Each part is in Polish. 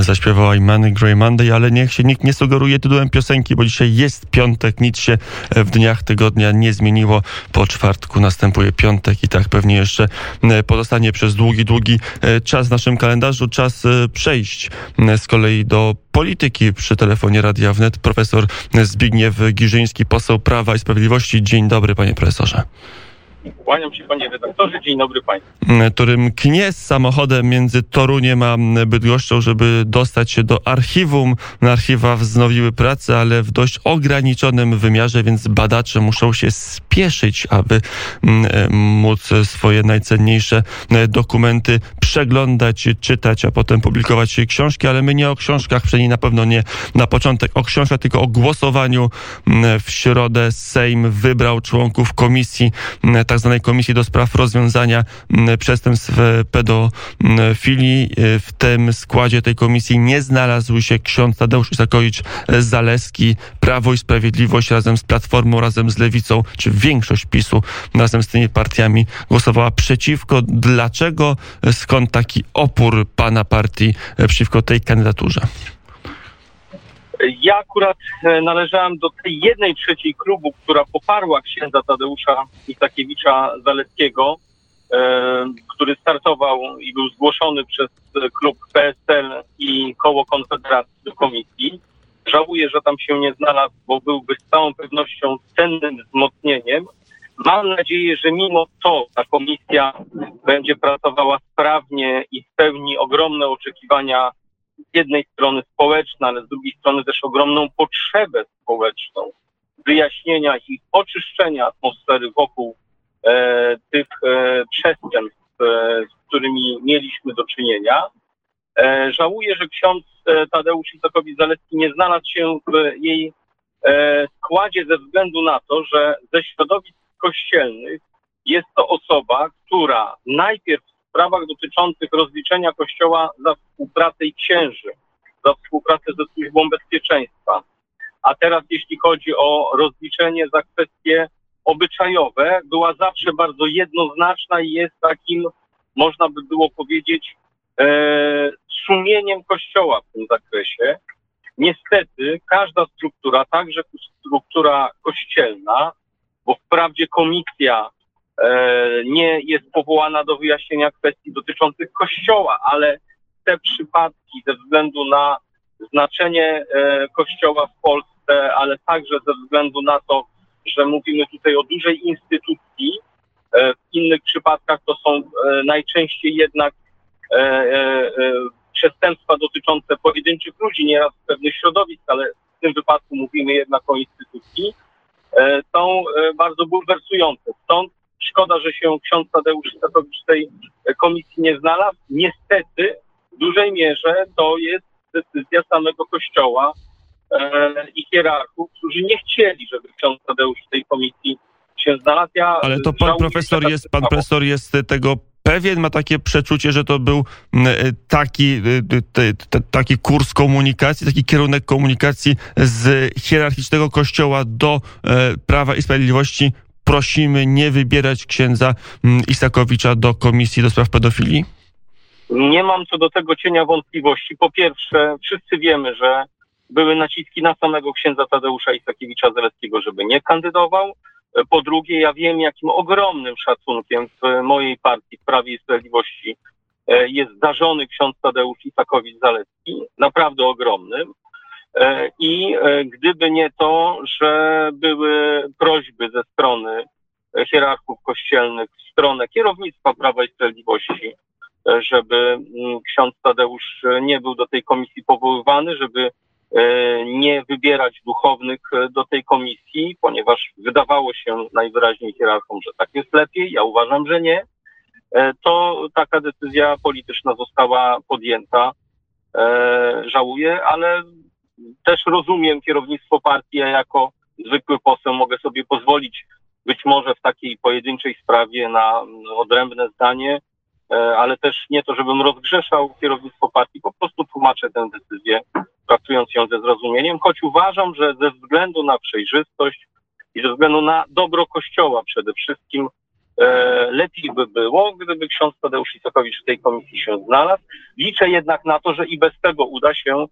zaśpiewała Imany Grey Monday, ale niech się nikt nie sugeruje tytułem piosenki, bo dzisiaj jest piątek, nic się w dniach tygodnia nie zmieniło. Po czwartku następuje piątek i tak pewnie jeszcze e, pozostanie przez długi, długi e, czas w naszym kalendarzu. Czas e, przejść z kolei do polityki przy telefonie Radia Wnet. Profesor Zbigniew Giżyński, poseł Prawa i Sprawiedliwości. Dzień dobry, panie profesorze. Kłaniam się panie redaktorze, dzień dobry państwu. Którym knie z samochodem między Toruniem a Bydgoszczą, żeby dostać się do archiwum. Archiwa wznowiły pracę, ale w dość ograniczonym wymiarze, więc badacze muszą się spieszyć, aby móc swoje najcenniejsze dokumenty przeglądać, czytać, a potem publikować książki, ale my nie o książkach, przynajmniej na pewno nie na początek o książkach, tylko o głosowaniu. W środę Sejm wybrał członków komisji tak zwanej Komisji do Spraw Rozwiązania Przestępstw Pedofilii. W tym składzie tej komisji nie znalazł się ksiądz Tadeusz Isakowicz-Zaleski. Prawo i Sprawiedliwość razem z Platformą, razem z Lewicą, czy większość PiSu razem z tymi partiami głosowała przeciwko. Dlaczego? Skąd taki opór pana partii przeciwko tej kandydaturze? Ja akurat e, należałem do tej jednej trzeciej klubu, która poparła księdza Tadeusza Isakiewicza Zaleckiego, e, który startował i był zgłoszony przez klub PSL i koło Konfederacji do komisji. Żałuję, że tam się nie znalazł, bo byłby z całą pewnością cennym wzmocnieniem. Mam nadzieję, że mimo to ta komisja będzie pracowała sprawnie i spełni ogromne oczekiwania z jednej strony społeczne, ale z drugiej strony też ogromną potrzebę społeczną wyjaśnienia i oczyszczenia atmosfery wokół e, tych e, przestępstw, e, z którymi mieliśmy do czynienia. E, żałuję, że ksiądz e, Tadeusz Isakowicz-Zalecki nie znalazł się w jej e, składzie ze względu na to, że ze środowisk kościelnych jest to osoba, która najpierw sprawach dotyczących rozliczenia Kościoła za współpracę i księży, za współpracę ze służbą bezpieczeństwa. A teraz jeśli chodzi o rozliczenie za kwestie obyczajowe, była zawsze bardzo jednoznaczna i jest takim, można by było powiedzieć, e, sumieniem Kościoła w tym zakresie. Niestety każda struktura, także struktura kościelna, bo wprawdzie komisja nie jest powołana do wyjaśnienia kwestii dotyczących Kościoła, ale te przypadki ze względu na znaczenie e, Kościoła w Polsce, ale także ze względu na to, że mówimy tutaj o dużej instytucji, e, w innych przypadkach to są najczęściej jednak przestępstwa dotyczące pojedynczych ludzi, nieraz pewnych środowisk, ale w tym wypadku mówimy jednak o instytucji, są bardzo bulwersujące. Stąd Szkoda, że się ksiądz Tadeusz Statowicz tej komisji nie znalazł. Niestety w dużej mierze to jest decyzja samego Kościoła e, i hierarchów, którzy nie chcieli, żeby ksiądz Tadeusz w tej komisji się znalazł. Ja Ale to pan profesor jest, pan profesor jest tego pewien, ma takie przeczucie, że to był taki, taki kurs komunikacji, taki kierunek komunikacji z hierarchicznego kościoła do e, Prawa i Sprawiedliwości prosimy nie wybierać księdza mm, Isakowicza do Komisji do Spraw Pedofilii? Nie mam co do tego cienia wątpliwości. Po pierwsze, wszyscy wiemy, że były naciski na samego księdza Tadeusza Isakiewicza Zeleckiego, żeby nie kandydował. Po drugie, ja wiem, jakim ogromnym szacunkiem w mojej partii, w Prawie i Sprawiedliwości, e, jest zdarzony ksiądz Tadeusz Isakowicz-Zalecki. Naprawdę ogromnym. E, I e, gdyby nie to, że były prośby ze strony hierarchów kościelnych w stronę kierownictwa Prawa i Sprawiedliwości, e, żeby mm, ksiądz Tadeusz nie był do tej komisji powoływany, żeby nie wybierać duchownych do tej komisji, ponieważ wydawało się najwyraźniej hierarchom, że tak jest lepiej. Ja uważam, że nie. To taka decyzja polityczna została podjęta. Żałuję, ale też rozumiem kierownictwo partii, ja jako zwykły poseł mogę sobie pozwolić być może w takiej pojedynczej sprawie na odrębne zdanie, e, ale też nie to, żebym rozgrzeszał kierownictwo partii, po prostu tłumaczę tę decyzję, traktując ją ze zrozumieniem, choć uważam, że ze względu na przejrzystość i ze względu na dobro Kościoła przede wszystkim lepiej by było, gdyby ksiądz Tadeusz Isakowicz w tej komisji się znalazł. Liczę jednak na to, że i bez tego uda się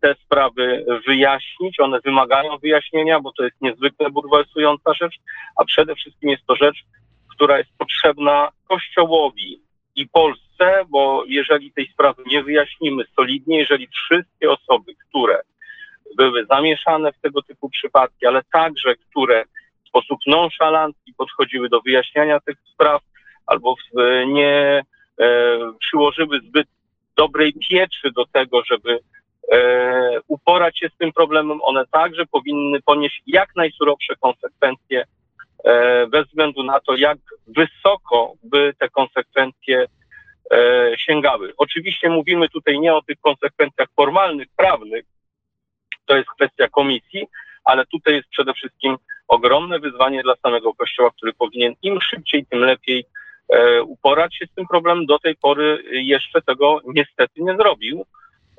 te sprawy wyjaśnić. One wymagają wyjaśnienia, bo to jest niezwykle bulwersująca rzecz, a przede wszystkim jest to rzecz, która jest potrzebna Kościołowi i Polsce, bo jeżeli tej sprawy nie wyjaśnimy solidnie, jeżeli wszystkie osoby, które były zamieszane w tego typu przypadki, ale także które w sposób nonszalancki podchodziły do wyjaśniania tych spraw albo nie e, przyłożyły zbyt dobrej pieczy do tego, żeby e, uporać się z tym problemem, one także powinny ponieść jak najsurowsze konsekwencje E, bez względu na to, jak wysoko by te konsekwencje e, sięgały. Oczywiście mówimy tutaj nie o tych konsekwencjach formalnych, prawnych, to jest kwestia komisji, ale tutaj jest przede wszystkim ogromne wyzwanie dla samego Kościoła, który powinien im szybciej, tym lepiej e, uporać się z tym problemem. Do tej pory jeszcze tego niestety nie zrobił.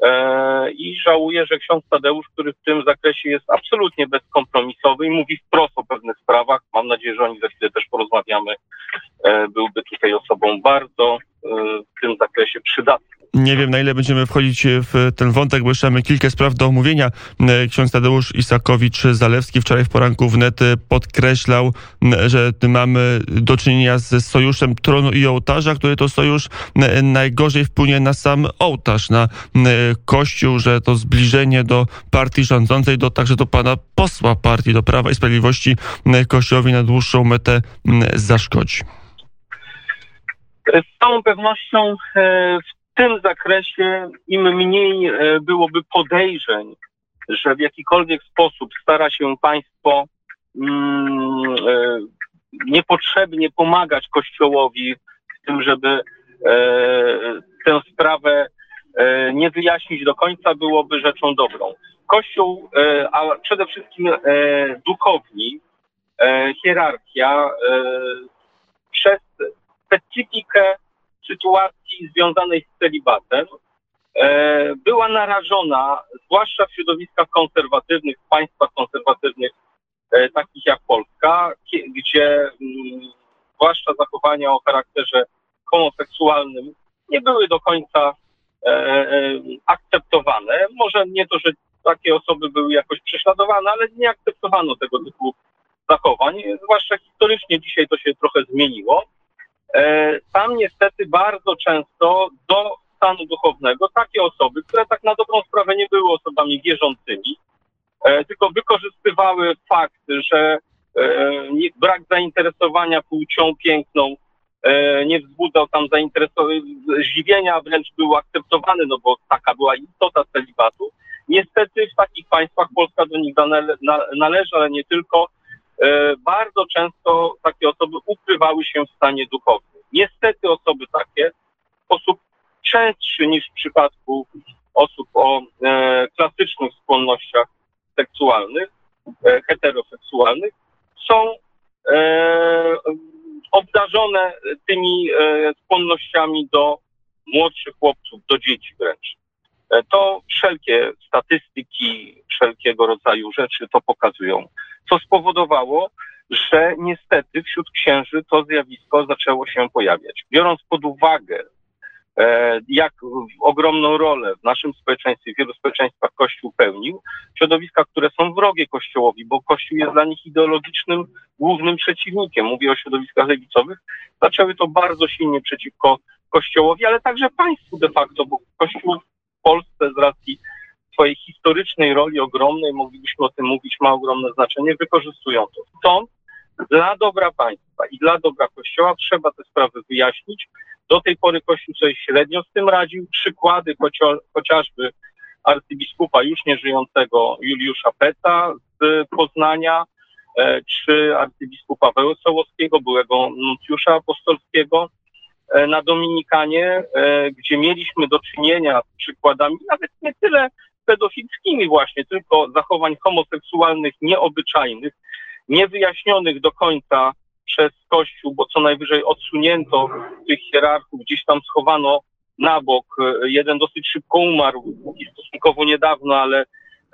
E, I żałuję, że ksiądz Tadeusz, który w tym zakresie jest absolutnie bezkompromisowy i mówi wprost o pewnych sprawach, mam nadzieję, że o nich za chwilę też porozmawiamy, e, byłby tutaj osobą bardzo e, w tym zakresie przydatną. Nie wiem, na ile będziemy wchodzić w ten wątek, bo jeszcze mamy kilka spraw do omówienia. Ksiądz Tadeusz Isakowicz-Zalewski wczoraj w poranku wnet podkreślał, że mamy do czynienia z sojuszem tronu i ołtarza, który to sojusz najgorzej wpłynie na sam ołtarz, na Kościół, że to zbliżenie do partii rządzącej, do, także do pana posła partii, do Prawa i Sprawiedliwości Kościołowi na dłuższą metę zaszkodzi. Z całą pewnością e, w tym zakresie im mniej e, byłoby podejrzeń, że w jakikolwiek sposób stara się państwo mm, e, niepotrzebnie pomagać Kościołowi w tym, żeby e, tę sprawę nie wyjaśnić do końca, byłoby rzeczą dobrą. Kościół, a przede wszystkim duchowni, hierarchia przez specyfikę sytuacji związanej z celibatem e, była narażona, zwłaszcza w środowiskach konserwatywnych, w państwach konserwatywnych, e, takich jak Polska, gdzie mm, zwłaszcza zachowania o charakterze homoseksualnym nie były do końca e, akceptowane. Może nie to, że takie osoby były jakoś prześladowane, ale nie akceptowano tego typu zachowań, zwłaszcza historycznie dzisiaj to się trochę zmieniło. E, tam niestety bardzo często do stanu duchownego takie osoby, które tak na dobrą sprawę nie były osobami wierzącymi, e, tylko wykorzystywały fakt, że e, brak zainteresowania płcią piękną nie wzbudzał tam zainteresowania, zdziwienia wręcz był akceptowany, no bo taka była istota celibatu. Niestety w takich państwach Polska do nich należy, ale nie tylko, bardzo często takie osoby ukrywały się w stanie duchowym. Niestety osoby takie w sposób częstszy niż w przypadku osób o e, klasycznych skłonnościach seksualnych, e, heteroseksualnych, są e, obdarzone tymi e, skłonnościami do młodszych chłopców, do dzieci wręcz. E, to wszelkie statystyki, wszelkiego rodzaju rzeczy to pokazują co spowodowało, że niestety wśród księży to zjawisko zaczęło się pojawiać. Biorąc pod uwagę, e, jak ogromną rolę w naszym społeczeństwie, w wielu społeczeństwach Kościół pełnił, środowiska, które są wrogie Kościołowi, bo Kościół jest dla nich ideologicznym głównym przeciwnikiem, mówię o środowiskach lewicowych, zaczęły to bardzo silnie przeciwko Kościołowi, ale także państwu de facto, bo Kościół w Polsce z racji swojej historycznej roli ogromnej, moglibyśmy o tym mówić, ma ogromne znaczenie, wykorzystują to. Stąd dla dobra państwa i dla dobra Kościoła trzeba te sprawy wyjaśnić. Do tej pory Kościół sobie średnio z tym radził. Przykłady chociażby arcybiskupa już nieżyjącego Juliusza Peta z Poznania, e, czy arcybiskupa Wesołowskiego, byłego nuncjusza apostolskiego e, na Dominikanie, e, gdzie mieliśmy do czynienia z przykładami nawet nie tyle pedofilskimi właśnie, tylko zachowań homoseksualnych nieobyczajnych, niewyjaśnionych do końca przez Kościół, bo co najwyżej odsunięto tych hierarchów, gdzieś tam schowano na bok. Jeden dosyć szybko umarł, stosunkowo niedawno, ale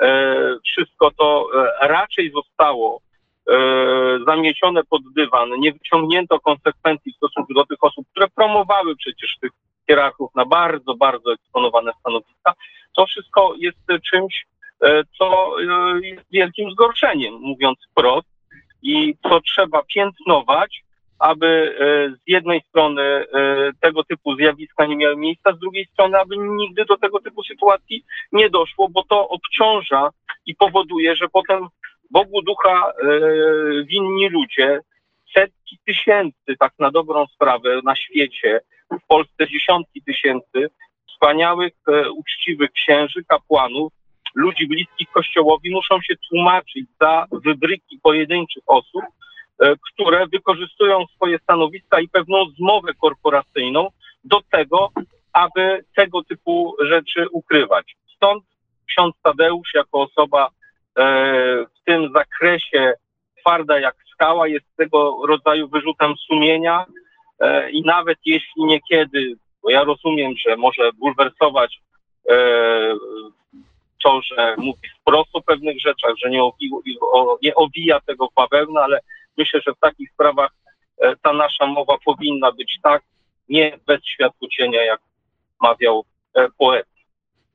e, wszystko to e, raczej zostało zamiecione pod dywan, nie wyciągnięto konsekwencji w stosunku do tych osób, które promowały przecież tych hierarchów na bardzo, bardzo eksponowane stanowiska. To wszystko jest czymś, co jest wielkim zgorszeniem, mówiąc wprost, i co trzeba piętnować, aby e, z jednej strony e, tego typu zjawiska nie miały miejsca, z drugiej strony, aby nigdy do tego typu sytuacji nie doszło, bo to obciąża i powoduje, że potem Bogu ducha e, winni ludzie, setki tysięcy, tak na dobrą sprawę, na świecie, w Polsce dziesiątki tysięcy wspaniałych, uczciwych księży, kapłanów, ludzi bliskich Kościołowi muszą się tłumaczyć za wybryki pojedynczych osób, E, które wykorzystują swoje stanowiska i pewną zmowę korporacyjną do tego, aby tego typu rzeczy ukrywać. Stąd ksiądz Tadeusz jako osoba e, w tym zakresie twarda jak skała jest tego rodzaju wyrzutem sumienia e, i nawet jeśli niekiedy, bo ja rozumiem, że może bulwersować to, że mówi wprost o pewnych rzeczach, że nie, owi, nie owija tego w ale myślę, że w takich sprawach e, ta nasza mowa powinna być tak, nie bez światła cienia, jak mawiał e, poeta.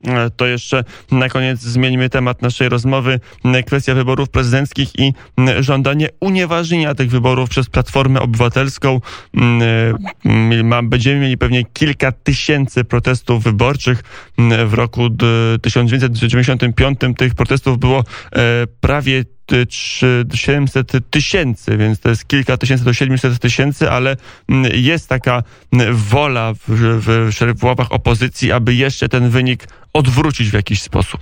E, to jeszcze na koniec zmieńmy temat naszej rozmowy. Kwestia wyborów prezydenckich i żądanie unieważnienia tych wyborów przez Platformę Obywatelską. Będziemy mieli pewnie kilka tysięcy protestów wyborczych. W roku 1995 tych protestów było prawie 700 tysięcy, więc to jest kilka tysięcy do 700 tysięcy, ale mm, jest taka mm, wola w, w, w ławach opozycji, aby jeszcze ten wynik odwrócić w jakiś sposób.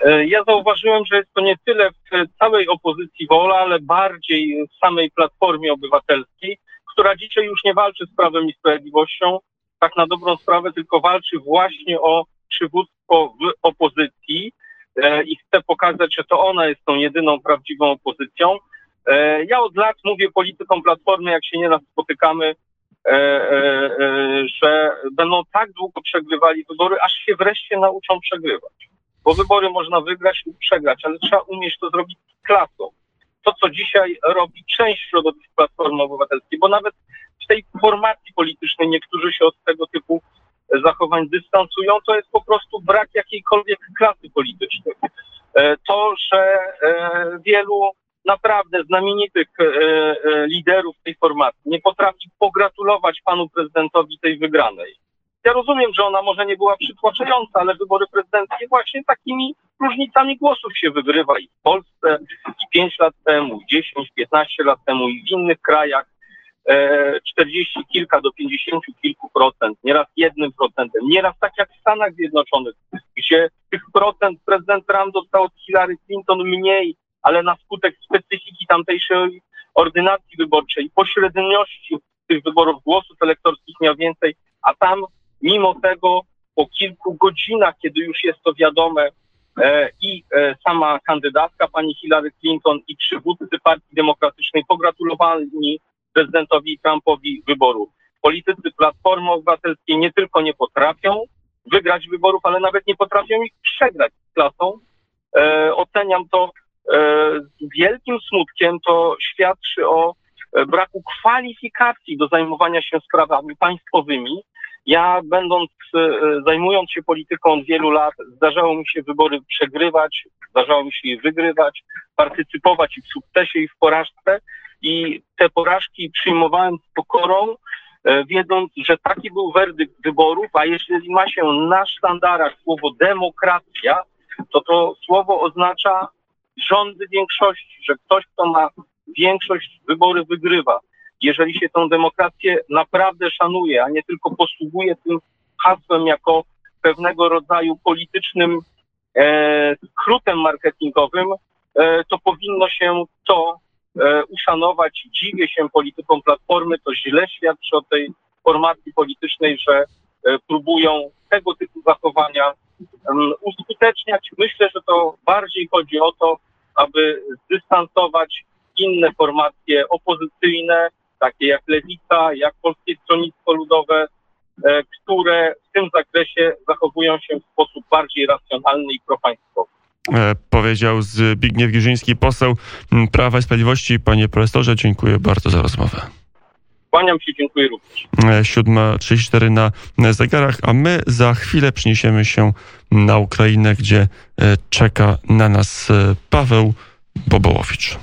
E, ja zauważyłem, że jest to nie tyle w całej opozycji wola, ale bardziej w samej Platformie Obywatelskiej, która dzisiaj już nie walczy z Prawem i Sprawiedliwością, tak na dobrą sprawę, tylko walczy właśnie o przywództwo w opozycji i chce pokazać, że to ona jest tą jedyną prawdziwą opozycją. E, ja od lat mówię politykom Platformy, jak się nieraz spotykamy, e, że będą tak długo przegrywali wybory, aż się wreszcie nauczą przegrywać. Bo wybory można wygrać lub przegrać, ale trzeba umieć to zrobić klasą. To, co dzisiaj robi część środowisk Platformy Obywatelskiej, bo nawet w tej formacji politycznej niektórzy się od tego typu zachowań dystansują, to jest po prostu brak jakiejkolwiek klasy politycznej. E, to, że e, wielu naprawdę znamienitych e, liderów tej formacji nie potrafi pogratulować panu prezydentowi tej wygranej. Ja rozumiem, że ona może nie była przytłaczająca, ale wybory prezydenckie właśnie takimi różnicami głosów się wygrywa i w Polsce, i 5 lat temu, i 10, 15 lat temu, i w innych krajach. 40 kilka do 50 kilku procent, nieraz jednym procentem, nieraz tak jak w Stanach Zjednoczonych, gdzie tych procent prezydent Trump dostał od Hillary Clinton mniej, ale na skutek specyfiki tamtejszej ordynacji wyborczej, pośredniości tych wyborów głosów elektorskich miał więcej, a tam mimo tego po kilku godzinach, kiedy już jest to wiadome, e, i e, sama kandydatka, pani Hillary Clinton i przywódcy Partii Demokratycznej pogratulowali prezydentowi Trumpowi wyborów. Politycy Platformy Obywatelskiej nie tylko nie potrafią wygrać wyborów, ale nawet nie potrafią ich przegrać z klasą. E, oceniam to e, z wielkim smutkiem. To świadczy o e, braku kwalifikacji do zajmowania się sprawami państwowymi. Ja będąc, e, zajmując się polityką od wielu lat, zdarzało mi się wybory przegrywać, zdarzało mi się je wygrywać, partycypować i w sukcesie i w porażce i te porażki przyjmowałem z pokorą, e, wiedząc, że taki był werdykt wyborów, a jeśli ma się na sztandarach słowo demokracja, to to słowo oznacza rządy większości, że ktoś, kto ma większość, wybory wygrywa. Jeżeli się tę demokrację naprawdę szanuje, a nie tylko posługuje tym hasłem jako pewnego rodzaju politycznym e, skrótem marketingowym, e, to powinno się to uszanować. Dziwię się politykom Platformy, to źle świadczy o tej formacji politycznej, że e, próbują tego typu zachowania uskuteczniać. Myślę, że to bardziej chodzi o to, aby zdystansować inne formacje opozycyjne, takie jak Lewica, jak Polskie Stronnictwo Ludowe, e, które w tym zakresie zachowują się w sposób bardziej racjonalny i propaństwowy. E, powiedział Zbigniew Giżyński, poseł Prawa i Sprawiedliwości. Panie profesorze, dziękuję bardzo za rozmowę. Kłaniam się, dziękuję również. 7.34 na zegarach, a my za chwilę przeniesiemy się na Ukrainę, gdzie czeka na nas Paweł Bobołowicz.